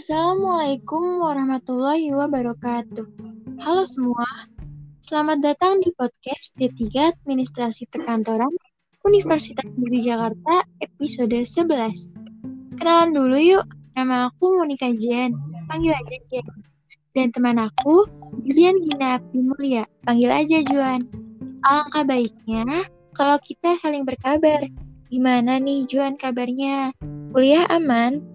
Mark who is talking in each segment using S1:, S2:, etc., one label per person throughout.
S1: Assalamualaikum warahmatullahi wabarakatuh. Halo semua, selamat datang di podcast D3 Administrasi Perkantoran Universitas Negeri Jakarta episode 11. Kenalan dulu yuk, nama aku Monika Jen, panggil aja Jen. Dan teman aku, Julian Gina Mulia, panggil aja Juan. Alangkah baiknya kalau kita saling berkabar. Gimana nih Juan kabarnya? Kuliah aman?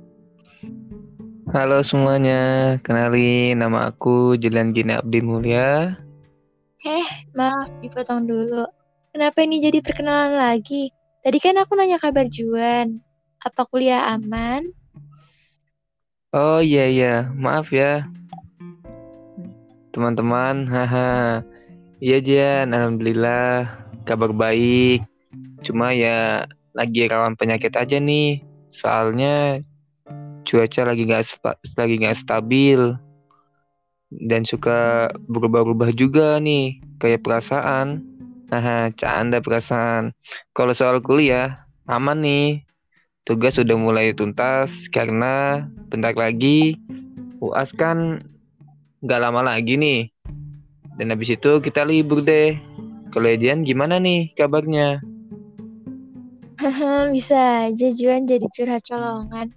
S2: Halo semuanya, kenalin nama aku Julian Gina Abdi Mulia.
S1: Eh, maaf dipotong dulu. Kenapa ini jadi perkenalan lagi? Tadi kan aku nanya kabar Juan. Apa kuliah aman?
S2: Oh iya iya, maaf ya. Teman-teman, haha. Iya Jan, alhamdulillah kabar baik. Cuma ya lagi rawan penyakit aja nih. Soalnya cuaca lagi nggak lagi nggak stabil dan suka berubah-ubah juga nih kayak perasaan. Nah, canda perasaan. Kalau soal kuliah aman nih. Tugas sudah mulai tuntas karena bentar lagi UAS kan nggak lama lagi nih. Dan habis itu kita libur deh. Kalau Edian gimana nih kabarnya?
S1: Bisa aja Juan jadi curhat colongan.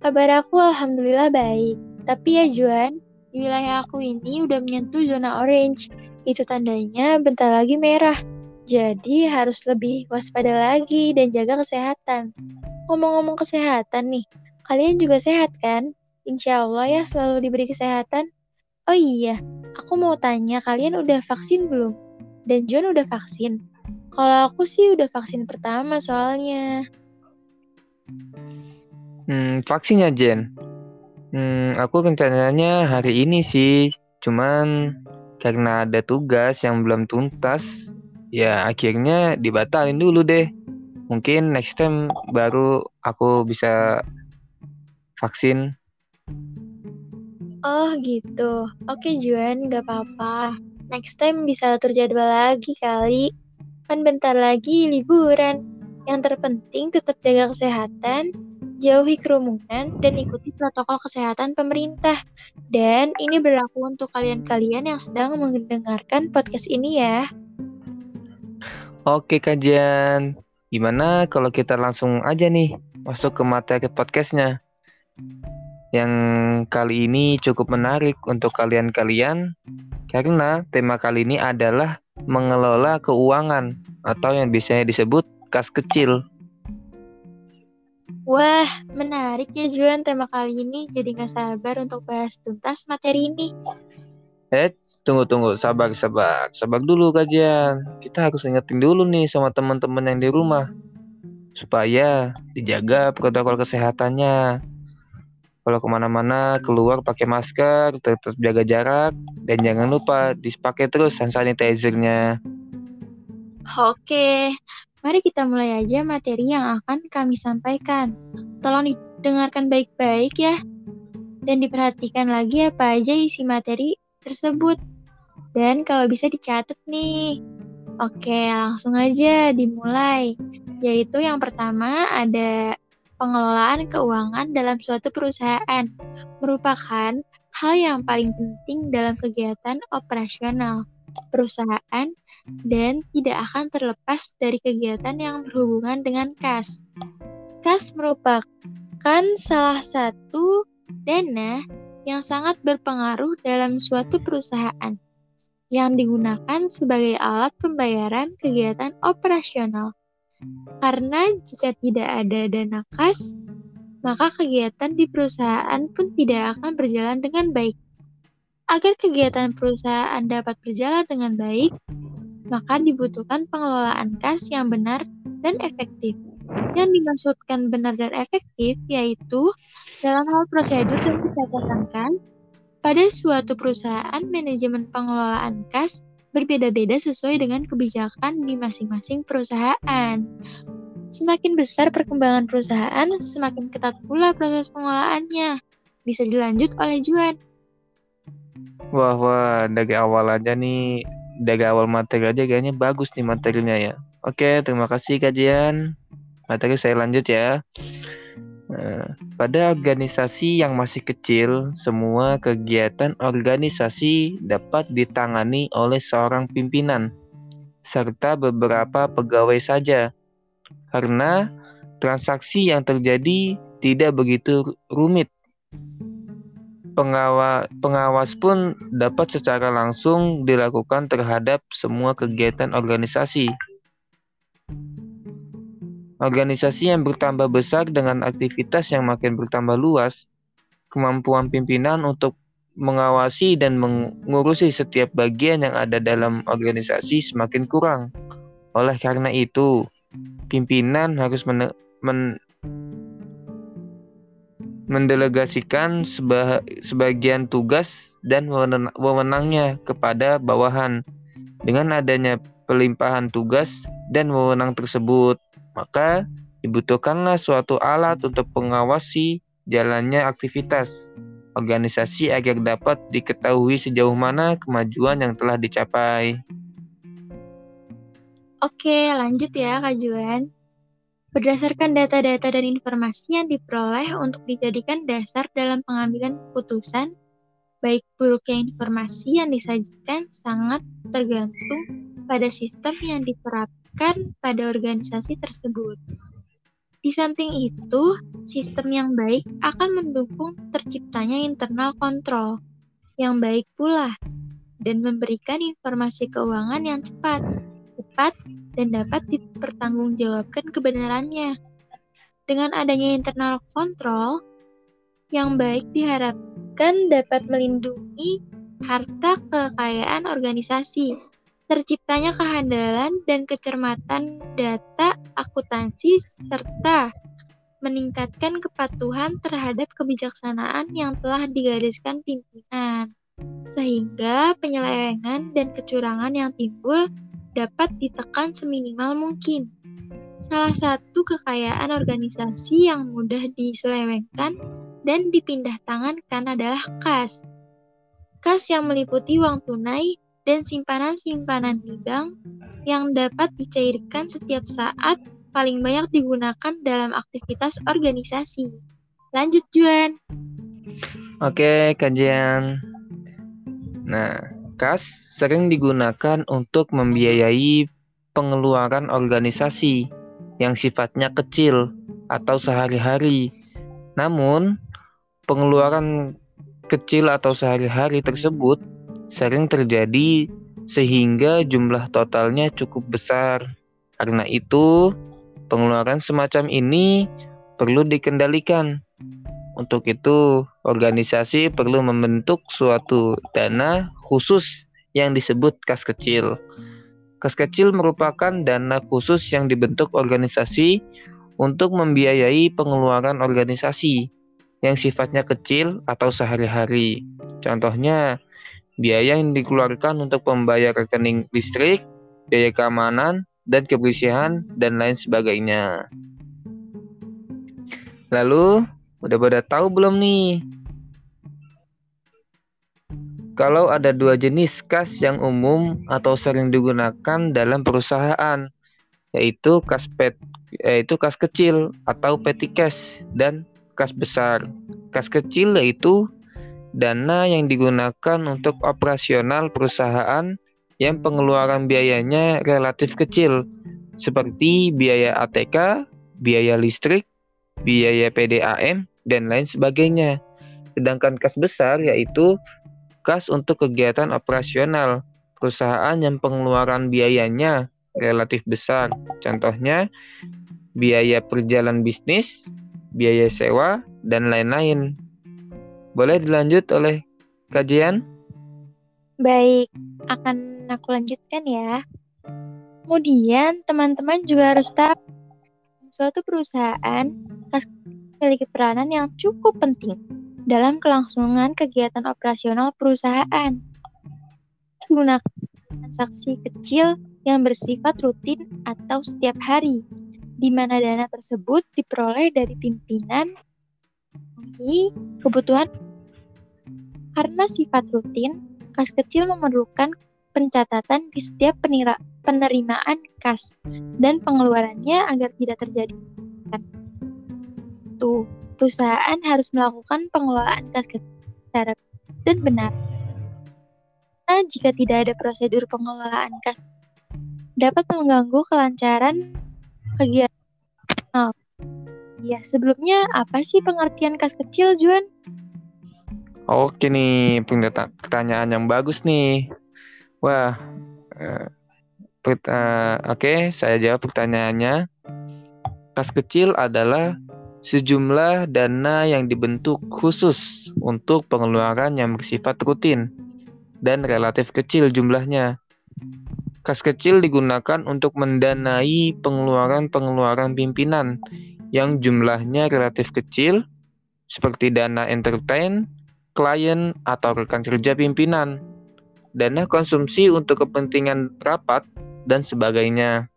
S1: Kabar aku alhamdulillah baik. Tapi ya Juan, di wilayah aku ini udah menyentuh zona orange. Itu tandanya bentar lagi merah. Jadi harus lebih waspada lagi dan jaga kesehatan. Ngomong-ngomong kesehatan nih, kalian juga sehat kan? Insya Allah ya selalu diberi kesehatan. Oh iya, aku mau tanya kalian udah vaksin belum? Dan John udah vaksin? Kalau aku sih udah vaksin pertama soalnya.
S2: Hmm, vaksinnya Jen. Hmm, aku rencananya hari ini sih. Cuman karena ada tugas yang belum tuntas, ya akhirnya dibatalin dulu deh. Mungkin next time baru aku bisa vaksin.
S1: Oh gitu. Oke Juan, gak apa-apa. Next time bisa atur jadwal lagi kali. Kan bentar lagi liburan. Yang terpenting tetap jaga kesehatan, jauhi kerumunan, dan ikuti protokol kesehatan pemerintah. Dan ini berlaku untuk kalian-kalian yang sedang mendengarkan podcast ini ya.
S2: Oke kajian, gimana kalau kita langsung aja nih masuk ke materi podcastnya? Yang kali ini cukup menarik untuk kalian-kalian karena tema kali ini adalah mengelola keuangan atau yang biasanya disebut kas kecil.
S1: Wah, menarik ya Juan tema kali ini. Jadi gak sabar untuk bahas tuntas materi ini.
S2: Eh, tunggu tunggu, sabar sabar, sabar dulu kajian. Kita harus ingetin dulu nih sama teman-teman yang di rumah supaya dijaga protokol kesehatannya. Kalau ke mana-mana keluar pakai masker, tetap jaga jarak, dan jangan lupa dipakai terus hand sanitizer-nya.
S1: Oke, mari kita mulai aja materi yang akan kami sampaikan. Tolong didengarkan baik-baik ya, dan diperhatikan lagi apa aja isi materi tersebut. Dan kalau bisa dicatat nih. Oke, langsung aja dimulai. Yaitu yang pertama ada pengelolaan keuangan dalam suatu perusahaan merupakan hal yang paling penting dalam kegiatan operasional perusahaan dan tidak akan terlepas dari kegiatan yang berhubungan dengan kas. Kas merupakan salah satu dana yang sangat berpengaruh dalam suatu perusahaan yang digunakan sebagai alat pembayaran kegiatan operasional. Karena jika tidak ada dana kas, maka kegiatan di perusahaan pun tidak akan berjalan dengan baik. Agar kegiatan perusahaan dapat berjalan dengan baik, maka dibutuhkan pengelolaan kas yang benar dan efektif. Yang dimaksudkan benar dan efektif yaitu dalam hal prosedur dan pencatatan kas, pada suatu perusahaan manajemen pengelolaan kas berbeda-beda sesuai dengan kebijakan di masing-masing perusahaan. Semakin besar perkembangan perusahaan, semakin ketat pula proses pengelolaannya. Bisa dilanjut oleh Juan.
S2: Wah, wah, dari awal aja nih, dari awal materi aja kayaknya bagus nih materinya ya. Oke, terima kasih kajian. Materi saya lanjut ya. Nah, pada organisasi yang masih kecil, semua kegiatan organisasi dapat ditangani oleh seorang pimpinan serta beberapa pegawai saja, karena transaksi yang terjadi tidak begitu rumit. Pengawas, pengawas pun dapat secara langsung dilakukan terhadap semua kegiatan organisasi. Organisasi yang bertambah besar dengan aktivitas yang makin bertambah luas, kemampuan pimpinan untuk mengawasi dan mengurusi setiap bagian yang ada dalam organisasi semakin kurang. Oleh karena itu, pimpinan harus men, men mendelegasikan seba, sebagian tugas dan wewenangnya kepada bawahan. Dengan adanya pelimpahan tugas dan wewenang tersebut, maka dibutuhkanlah suatu alat untuk mengawasi jalannya aktivitas organisasi agar dapat diketahui sejauh mana kemajuan yang telah dicapai.
S1: Oke, lanjut ya Kak Juan. Berdasarkan data-data dan informasi yang diperoleh untuk dijadikan dasar dalam pengambilan keputusan, baik buruknya informasi yang disajikan sangat tergantung pada sistem yang diterapkan pada organisasi tersebut. Di samping itu, sistem yang baik akan mendukung terciptanya internal kontrol yang baik pula dan memberikan informasi keuangan yang cepat, tepat, dan dapat dipertanggungjawabkan kebenarannya. Dengan adanya internal kontrol yang baik diharapkan dapat melindungi harta kekayaan organisasi terciptanya kehandalan dan kecermatan data akuntansi serta meningkatkan kepatuhan terhadap kebijaksanaan yang telah digariskan pimpinan, sehingga penyelewengan dan kecurangan yang timbul dapat ditekan seminimal mungkin. Salah satu kekayaan organisasi yang mudah diselewengkan dan dipindah tangankan adalah kas. Kas yang meliputi uang tunai dan simpanan-simpanan di bank yang dapat dicairkan setiap saat paling banyak digunakan dalam aktivitas organisasi. Lanjut, Juan.
S2: Oke, kajian. Nah, kas sering digunakan untuk membiayai pengeluaran organisasi yang sifatnya kecil atau sehari-hari. Namun, pengeluaran kecil atau sehari-hari tersebut sering terjadi sehingga jumlah totalnya cukup besar. Karena itu, pengeluaran semacam ini perlu dikendalikan. Untuk itu, organisasi perlu membentuk suatu dana khusus yang disebut kas kecil. Kas kecil merupakan dana khusus yang dibentuk organisasi untuk membiayai pengeluaran organisasi yang sifatnya kecil atau sehari-hari. Contohnya, biaya yang dikeluarkan untuk membayar rekening listrik, biaya keamanan, dan kebersihan, dan lain sebagainya. Lalu, udah pada tahu belum nih? Kalau ada dua jenis kas yang umum atau sering digunakan dalam perusahaan, yaitu kas pet, yaitu kas kecil atau petty cash dan kas besar. Kas kecil yaitu dana yang digunakan untuk operasional perusahaan yang pengeluaran biayanya relatif kecil, seperti biaya ATK, biaya listrik, biaya PDAM, dan lain sebagainya. Sedangkan kas besar yaitu kas untuk kegiatan operasional perusahaan yang pengeluaran biayanya relatif besar. Contohnya, biaya perjalanan bisnis, biaya sewa, dan lain-lain. Boleh dilanjut oleh kajian?
S1: Baik, akan aku lanjutkan ya. Kemudian, teman-teman juga harus tahu suatu perusahaan memiliki peranan yang cukup penting dalam kelangsungan kegiatan operasional perusahaan. Gunakan transaksi kecil yang bersifat rutin atau setiap hari, di mana dana tersebut diperoleh dari pimpinan kebutuhan karena sifat rutin, kas kecil memerlukan pencatatan di setiap penerimaan kas dan pengeluarannya agar tidak terjadi. Tuh. perusahaan harus melakukan pengelolaan kas secara dan benar. Nah, jika tidak ada prosedur pengelolaan kas dapat mengganggu kelancaran kegiatan. Oh, ya, sebelumnya apa sih pengertian kas kecil, Juan?
S2: Oke nih, pertanyaan yang bagus nih. Wah, uh, uh, oke, okay, saya jawab pertanyaannya. Kas kecil adalah sejumlah dana yang dibentuk khusus untuk pengeluaran yang bersifat rutin dan relatif kecil jumlahnya Kas kecil digunakan untuk mendanai pengeluaran-pengeluaran pimpinan yang jumlahnya relatif kecil, seperti dana entertain, klien, atau rekan kerja pimpinan, dana konsumsi untuk kepentingan rapat, dan sebagainya.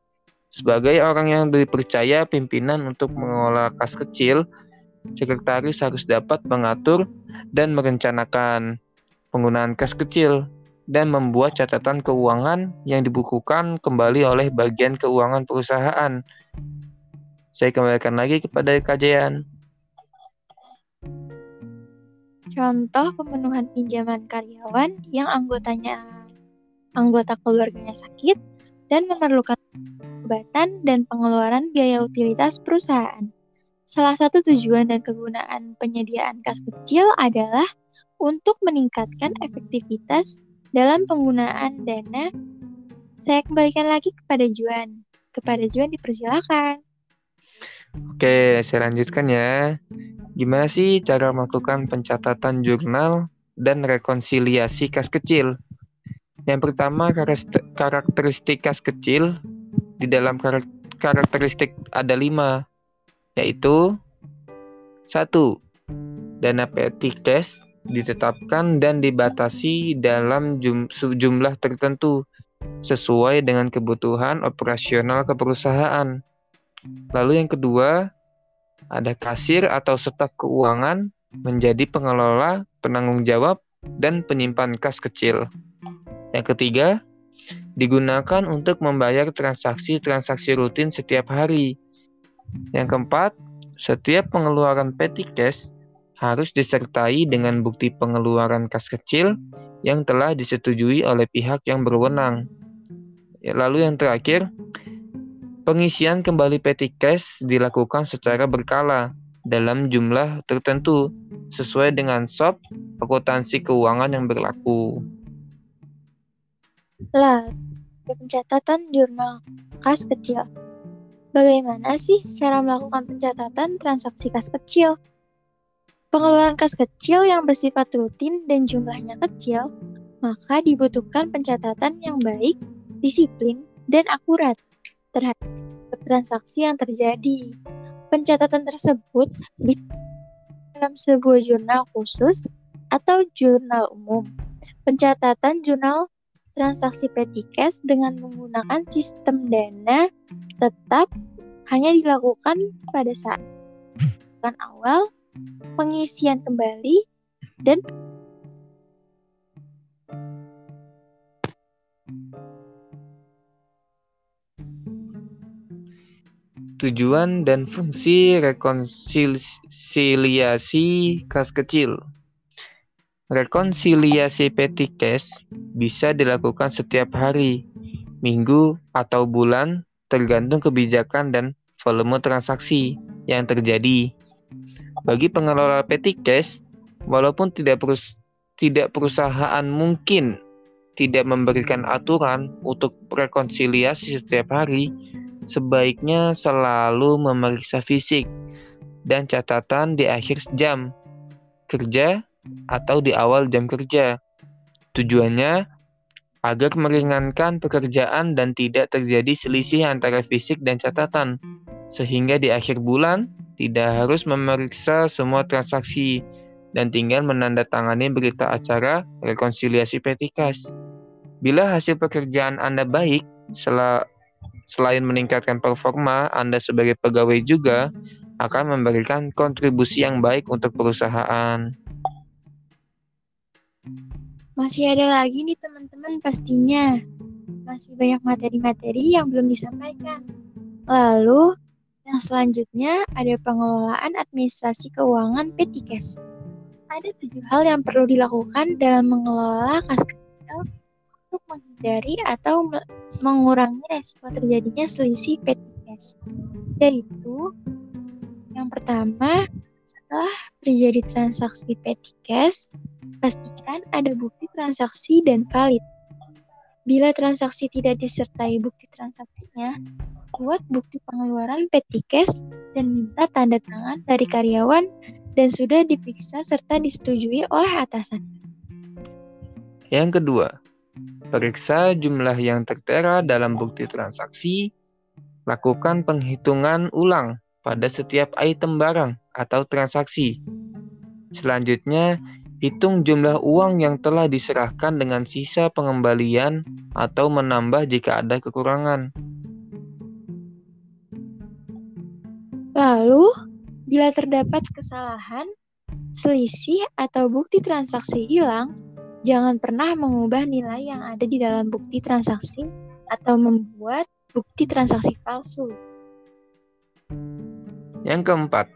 S2: Sebagai orang yang dipercaya pimpinan untuk mengelola kas kecil, sekretaris harus dapat mengatur dan merencanakan penggunaan kas kecil dan membuat catatan keuangan yang dibukukan kembali oleh bagian keuangan perusahaan. Saya kembalikan lagi kepada kajian.
S1: Contoh pemenuhan pinjaman karyawan yang anggotanya anggota keluarganya sakit dan memerlukan obatan dan pengeluaran biaya utilitas perusahaan. Salah satu tujuan dan kegunaan penyediaan kas kecil adalah untuk meningkatkan efektivitas dalam penggunaan dana, saya kembalikan lagi kepada Juan. Kepada Juan dipersilakan.
S2: Oke, saya lanjutkan ya. Gimana sih cara melakukan pencatatan jurnal dan rekonsiliasi kas kecil? Yang pertama, karakteristik kas kecil. Di dalam karakteristik ada lima, yaitu satu, dana cash ditetapkan dan dibatasi dalam jum jumlah tertentu sesuai dengan kebutuhan operasional keperusahaan. Lalu yang kedua, ada kasir atau staf keuangan menjadi pengelola, penanggung jawab, dan penyimpan kas kecil. Yang ketiga, digunakan untuk membayar transaksi-transaksi rutin setiap hari. Yang keempat, setiap pengeluaran petty cash harus disertai dengan bukti pengeluaran kas kecil yang telah disetujui oleh pihak yang berwenang. Lalu yang terakhir, pengisian kembali petty cash dilakukan secara berkala dalam jumlah tertentu sesuai dengan SOP akuntansi keuangan yang berlaku.
S1: Lah, pencatatan jurnal kas kecil. Bagaimana sih cara melakukan pencatatan transaksi kas kecil? Pengeluaran kas kecil yang bersifat rutin dan jumlahnya kecil, maka dibutuhkan pencatatan yang baik, disiplin, dan akurat terhadap transaksi yang terjadi. Pencatatan tersebut bisa dalam sebuah jurnal khusus atau jurnal umum. Pencatatan jurnal transaksi petty cash dengan menggunakan sistem dana tetap hanya dilakukan pada saat awal pengisian kembali, dan
S2: tujuan dan fungsi rekonsiliasi kas kecil. Rekonsiliasi petty cash bisa dilakukan setiap hari, minggu, atau bulan, tergantung kebijakan dan volume transaksi yang terjadi. Bagi pengelola petty cash, walaupun tidak perus tidak perusahaan mungkin tidak memberikan aturan untuk rekonsiliasi setiap hari, sebaiknya selalu memeriksa fisik dan catatan di akhir jam kerja atau di awal jam kerja. Tujuannya agar meringankan pekerjaan dan tidak terjadi selisih antara fisik dan catatan, sehingga di akhir bulan tidak harus memeriksa semua transaksi dan tinggal menandatangani berita acara rekonsiliasi petikas. Bila hasil pekerjaan Anda baik, sel selain meningkatkan performa, Anda sebagai pegawai juga akan memberikan kontribusi yang baik untuk perusahaan.
S1: Masih ada lagi nih teman-teman pastinya. Masih banyak materi-materi yang belum disampaikan. Lalu, Yang selanjutnya ada pengelolaan administrasi keuangan Petikes. Ada tujuh hal yang perlu dilakukan dalam mengelola kas kecil untuk menghindari atau mengurangi resiko terjadinya selisih Petikes. Yaitu, yang pertama, setelah terjadi transaksi petty cash, pastikan ada bukti transaksi dan valid. Bila transaksi tidak disertai bukti transaksinya, buat bukti pengeluaran petty cash dan minta tanda tangan dari karyawan dan sudah diperiksa serta disetujui oleh atasan.
S2: Yang kedua, periksa jumlah yang tertera dalam bukti transaksi, lakukan penghitungan ulang pada setiap item barang atau transaksi. Selanjutnya, Hitung jumlah uang yang telah diserahkan dengan sisa pengembalian atau menambah jika ada kekurangan.
S1: Lalu, bila terdapat kesalahan, selisih, atau bukti transaksi hilang, jangan pernah mengubah nilai yang ada di dalam bukti transaksi atau membuat bukti transaksi palsu.
S2: Yang keempat,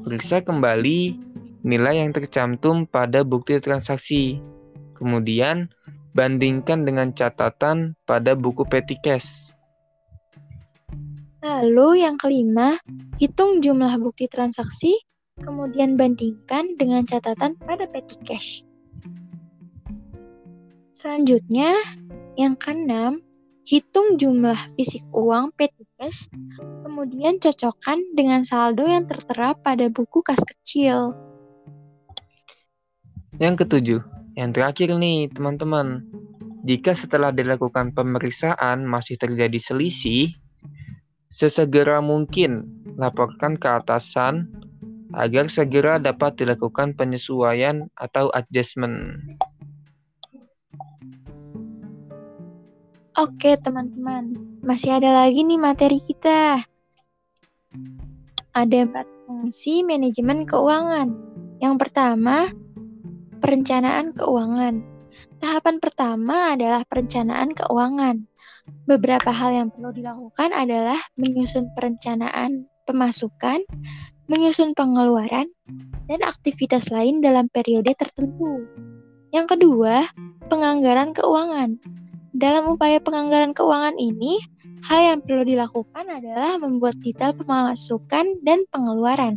S2: periksa kembali nilai yang tercantum pada bukti transaksi. Kemudian, bandingkan dengan catatan pada buku petty cash.
S1: Lalu yang kelima, hitung jumlah bukti transaksi, kemudian bandingkan dengan catatan pada petty cash. Selanjutnya, yang keenam, hitung jumlah fisik uang petty cash, kemudian cocokkan dengan saldo yang tertera pada buku kas kecil.
S2: Yang ketujuh, yang terakhir nih teman-teman. Jika setelah dilakukan pemeriksaan masih terjadi selisih, sesegera mungkin laporkan ke atasan agar segera dapat dilakukan penyesuaian atau adjustment.
S1: Oke teman-teman, masih ada lagi nih materi kita. Ada empat fungsi manajemen keuangan. Yang pertama, Perencanaan keuangan. Tahapan pertama adalah perencanaan keuangan. Beberapa hal yang perlu dilakukan adalah menyusun perencanaan pemasukan, menyusun pengeluaran, dan aktivitas lain dalam periode tertentu. Yang kedua, penganggaran keuangan. Dalam upaya penganggaran keuangan ini, hal yang perlu dilakukan adalah membuat detail pemasukan dan pengeluaran.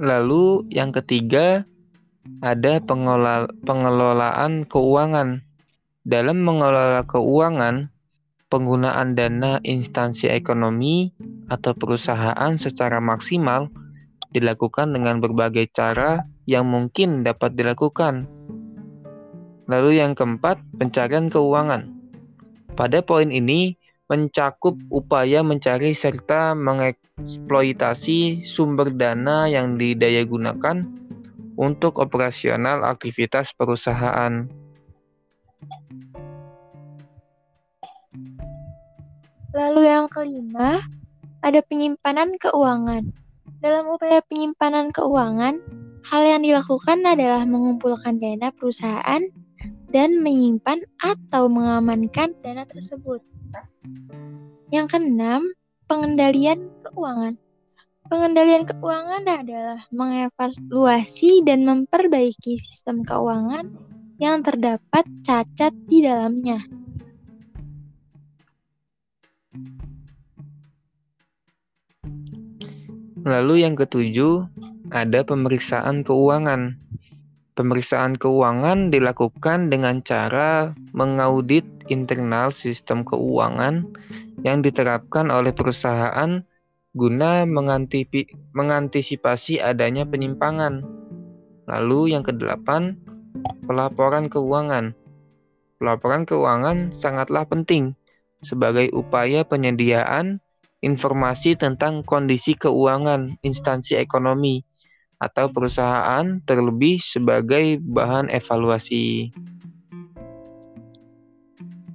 S2: Lalu yang ketiga ada pengelola, pengelolaan keuangan. Dalam mengelola keuangan, penggunaan dana instansi ekonomi atau perusahaan secara maksimal dilakukan dengan berbagai cara yang mungkin dapat dilakukan. Lalu yang keempat, pencarian keuangan. Pada poin ini, mencakup upaya mencari serta mengeksploitasi sumber dana yang didayagunakan untuk operasional aktivitas perusahaan.
S1: Lalu yang kelima, ada penyimpanan keuangan. Dalam upaya penyimpanan keuangan, hal yang dilakukan adalah mengumpulkan dana perusahaan dan menyimpan atau mengamankan dana tersebut. Yang keenam, pengendalian keuangan. Pengendalian keuangan adalah mengevaluasi dan memperbaiki sistem keuangan yang terdapat cacat di dalamnya.
S2: Lalu yang ketujuh, ada pemeriksaan keuangan. Pemeriksaan keuangan dilakukan dengan cara mengaudit internal sistem keuangan yang diterapkan oleh perusahaan guna mengantisipasi adanya penyimpangan. Lalu yang kedelapan, pelaporan keuangan. Pelaporan keuangan sangatlah penting sebagai upaya penyediaan informasi tentang kondisi keuangan instansi ekonomi atau perusahaan terlebih sebagai bahan evaluasi.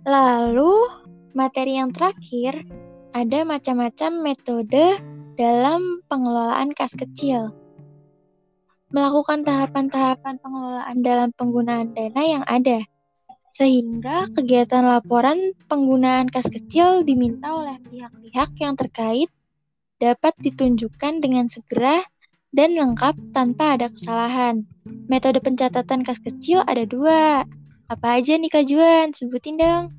S1: Lalu, materi yang terakhir ada macam-macam metode dalam pengelolaan kas kecil. Melakukan tahapan-tahapan pengelolaan dalam penggunaan dana yang ada. sehingga kegiatan laporan penggunaan kas kecil diminta oleh pihak-pihak yang terkait dapat ditunjukkan dengan segera dan lengkap tanpa ada kesalahan. Metode pencatatan kas kecil ada dua. Apa aja nih Kak Juan? Sebutin dong.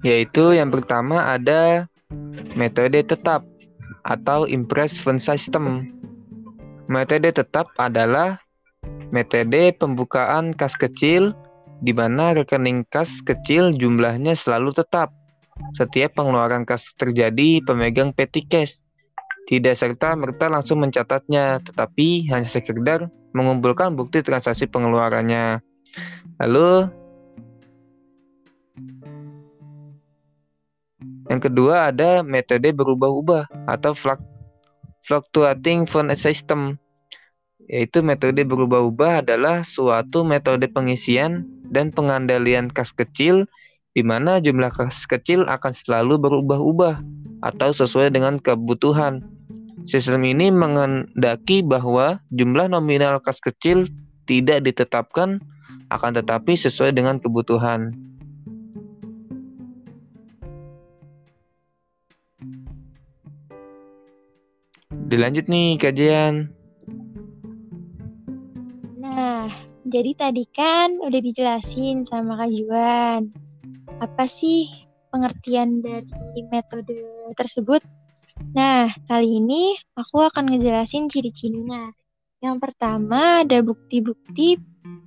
S2: Yaitu yang pertama ada metode tetap atau impress fund system. Metode tetap adalah metode pembukaan kas kecil di mana rekening kas kecil jumlahnya selalu tetap. Setiap pengeluaran kas terjadi, pemegang petty cash tidak serta merta langsung mencatatnya, tetapi hanya sekedar mengumpulkan bukti transaksi pengeluarannya. Lalu yang kedua ada metode berubah-ubah atau fluctuating fund system. Yaitu metode berubah-ubah adalah suatu metode pengisian dan pengandalian kas kecil di mana jumlah kecil akan selalu berubah-ubah atau sesuai dengan kebutuhan. Sistem ini mengendaki bahwa jumlah nominal kas kecil tidak ditetapkan akan tetapi sesuai dengan kebutuhan. Dilanjut nih kajian.
S1: Nah, jadi tadi kan udah dijelasin sama Kak Juan. Apa sih pengertian dari metode tersebut? Nah, kali ini aku akan ngejelasin ciri-cirinya. Yang pertama ada bukti-bukti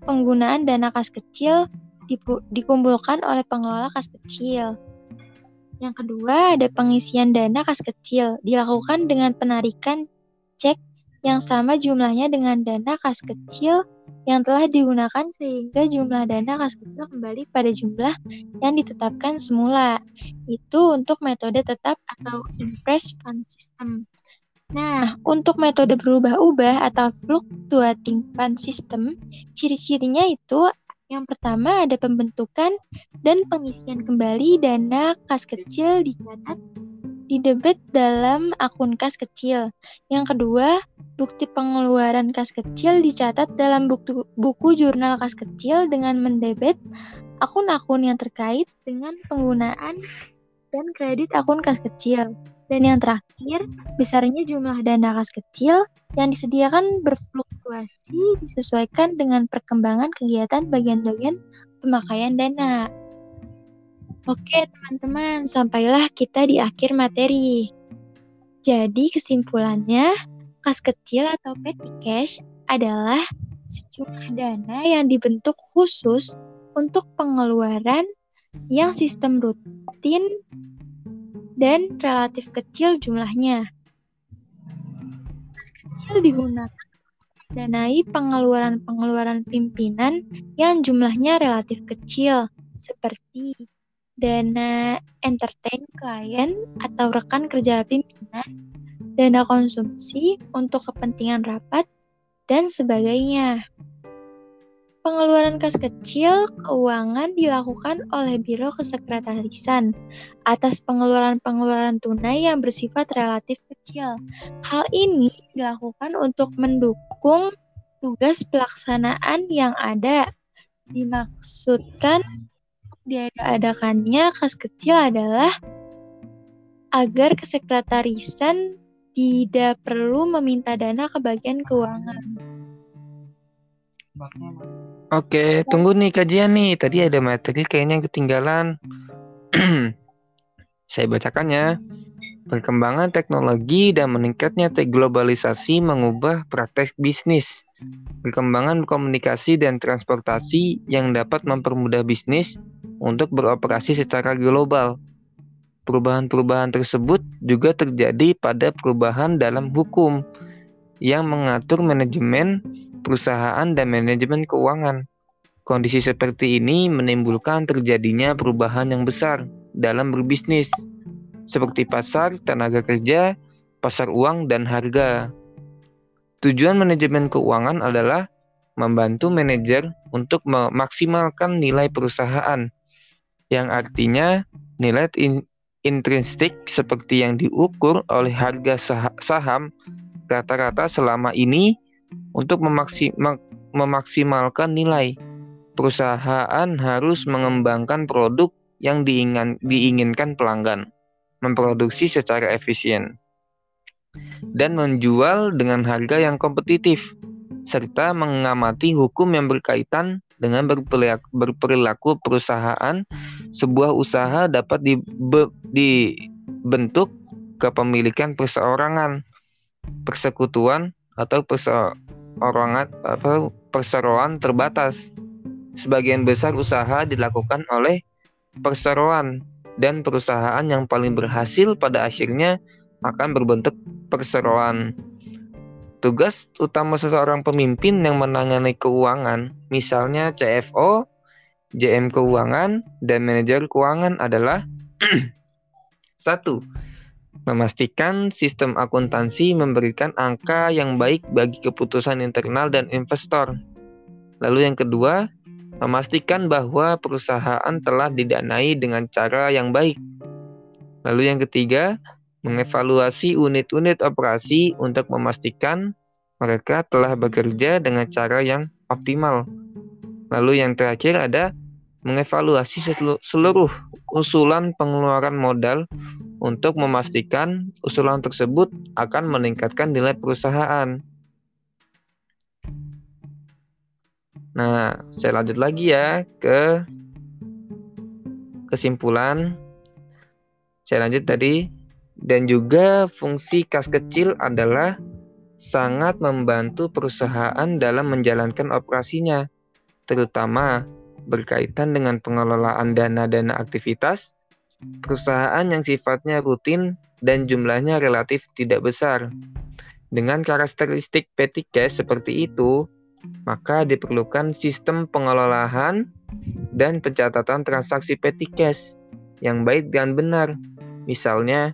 S1: penggunaan dana kas kecil dikumpulkan oleh pengelola kas kecil. Yang kedua ada pengisian dana kas kecil dilakukan dengan penarikan cek yang sama jumlahnya dengan dana kas kecil yang telah digunakan sehingga jumlah dana kas kecil kembali pada jumlah yang ditetapkan semula. Itu untuk metode tetap atau impress fund system. Nah, untuk metode berubah-ubah atau fluctuating fund system, ciri-cirinya itu yang pertama ada pembentukan dan pengisian kembali dana kas kecil dicatat di debit dalam akun kas kecil. Yang kedua, bukti pengeluaran kas kecil dicatat dalam buku, buku jurnal kas kecil dengan mendebet akun-akun yang terkait dengan penggunaan dan kredit akun kas kecil. Dan yang terakhir, besarnya jumlah dana kas kecil yang disediakan berfluktuasi disesuaikan dengan perkembangan kegiatan bagian-bagian pemakaian dana. Oke, teman-teman, sampailah kita di akhir materi. Jadi, kesimpulannya, kas kecil atau petty cash adalah sejumlah dana yang dibentuk khusus untuk pengeluaran yang sistem rutin dan relatif kecil jumlahnya. Kas kecil digunakan danai pengeluaran-pengeluaran pimpinan yang jumlahnya relatif kecil, seperti dana entertain klien atau rekan kerja pimpinan, dana konsumsi untuk kepentingan rapat, dan sebagainya. Pengeluaran kas kecil keuangan dilakukan oleh Biro Kesekretarisan atas pengeluaran-pengeluaran tunai yang bersifat relatif kecil. Hal ini dilakukan untuk mendukung tugas pelaksanaan yang ada. Dimaksudkan diadakannya kas kecil adalah agar kesekretarisan tidak perlu meminta dana ke bagian keuangan.
S2: Oke, tunggu nih kajian nih. Tadi ada materi kayaknya yang ketinggalan. Saya bacakan ya. Perkembangan teknologi dan meningkatnya globalisasi mengubah praktek bisnis. Perkembangan komunikasi dan transportasi yang dapat mempermudah bisnis untuk beroperasi secara global. Perubahan-perubahan tersebut juga terjadi pada perubahan dalam hukum yang mengatur manajemen perusahaan dan manajemen keuangan. Kondisi seperti ini menimbulkan terjadinya perubahan yang besar dalam berbisnis, seperti pasar, tenaga kerja, pasar uang, dan harga. Tujuan manajemen keuangan adalah membantu manajer untuk memaksimalkan nilai perusahaan, yang artinya nilai intrinsik seperti yang diukur oleh harga saham rata-rata selama ini untuk memaksimalkan nilai. Perusahaan harus mengembangkan produk yang diingan, diinginkan pelanggan, memproduksi secara efisien, dan menjual dengan harga yang kompetitif, serta mengamati hukum yang berkaitan dengan berperilaku perusahaan. Sebuah usaha dapat dibentuk kepemilikan perseorangan persekutuan atau perseorangan apa perseroan terbatas. Sebagian besar usaha dilakukan oleh perseroan dan perusahaan yang paling berhasil pada akhirnya akan berbentuk perseroan. Tugas utama seseorang pemimpin yang menangani keuangan, misalnya CFO, JM keuangan, dan manajer keuangan adalah satu Memastikan sistem akuntansi memberikan angka yang baik bagi keputusan internal dan investor. Lalu yang kedua, memastikan bahwa perusahaan telah didanai dengan cara yang baik. Lalu yang ketiga, mengevaluasi unit-unit operasi untuk memastikan mereka telah bekerja dengan cara yang optimal. Lalu yang terakhir ada mengevaluasi seluruh usulan pengeluaran modal untuk memastikan usulan tersebut akan meningkatkan nilai perusahaan. Nah, saya lanjut lagi ya ke kesimpulan. Saya lanjut tadi dan juga fungsi kas kecil adalah sangat membantu perusahaan dalam menjalankan operasinya, terutama berkaitan dengan pengelolaan dana-dana aktivitas perusahaan yang sifatnya rutin dan jumlahnya relatif tidak besar. Dengan karakteristik petty cash seperti itu, maka diperlukan sistem pengelolaan dan pencatatan transaksi petty cash yang baik dan benar. Misalnya,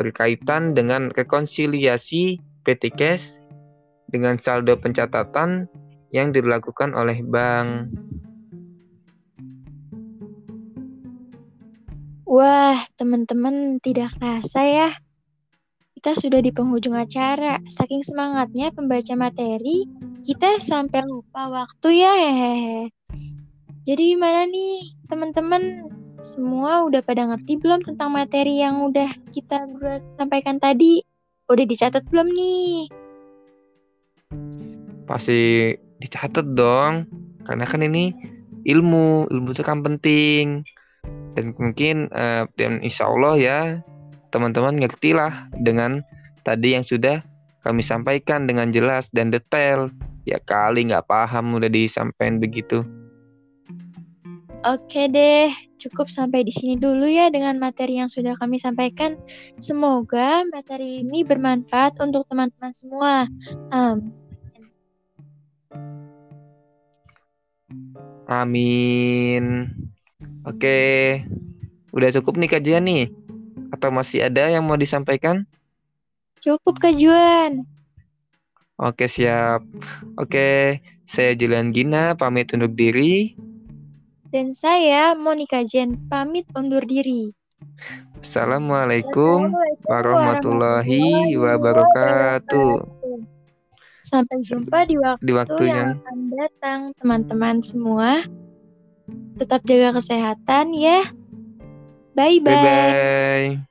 S2: berkaitan dengan rekonsiliasi petty cash dengan saldo pencatatan yang dilakukan oleh bank.
S1: Wah, teman-teman tidak kerasa ya. Kita sudah di penghujung acara. Saking semangatnya pembaca materi, kita sampai lupa waktu ya. Hehehe. Jadi gimana nih, teman-teman? Semua udah pada ngerti belum tentang materi yang udah kita sampaikan tadi? Udah dicatat belum nih?
S2: Pasti dicatat dong. Karena kan ini ilmu, ilmu itu kan penting dan mungkin uh, dan insya Allah ya teman-teman ngerti lah dengan tadi yang sudah kami sampaikan dengan jelas dan detail ya kali nggak paham udah disampaikan begitu
S1: Oke deh, cukup sampai di sini dulu ya dengan materi yang sudah kami sampaikan. Semoga materi ini bermanfaat untuk teman-teman semua. Um.
S2: Amin. Oke, udah cukup nih kajian nih? Atau masih ada yang mau disampaikan?
S1: Cukup kajuan.
S2: Oke, siap. Oke, saya Julian Gina, pamit undur diri.
S1: Dan saya Monika Jen, pamit undur diri.
S2: Assalamualaikum warahmatullahi wabarakatuh.
S1: Sampai jumpa di waktu, di waktu yang, yang akan datang, teman-teman semua. Tetap jaga kesehatan ya. Bye-bye. Bye-bye.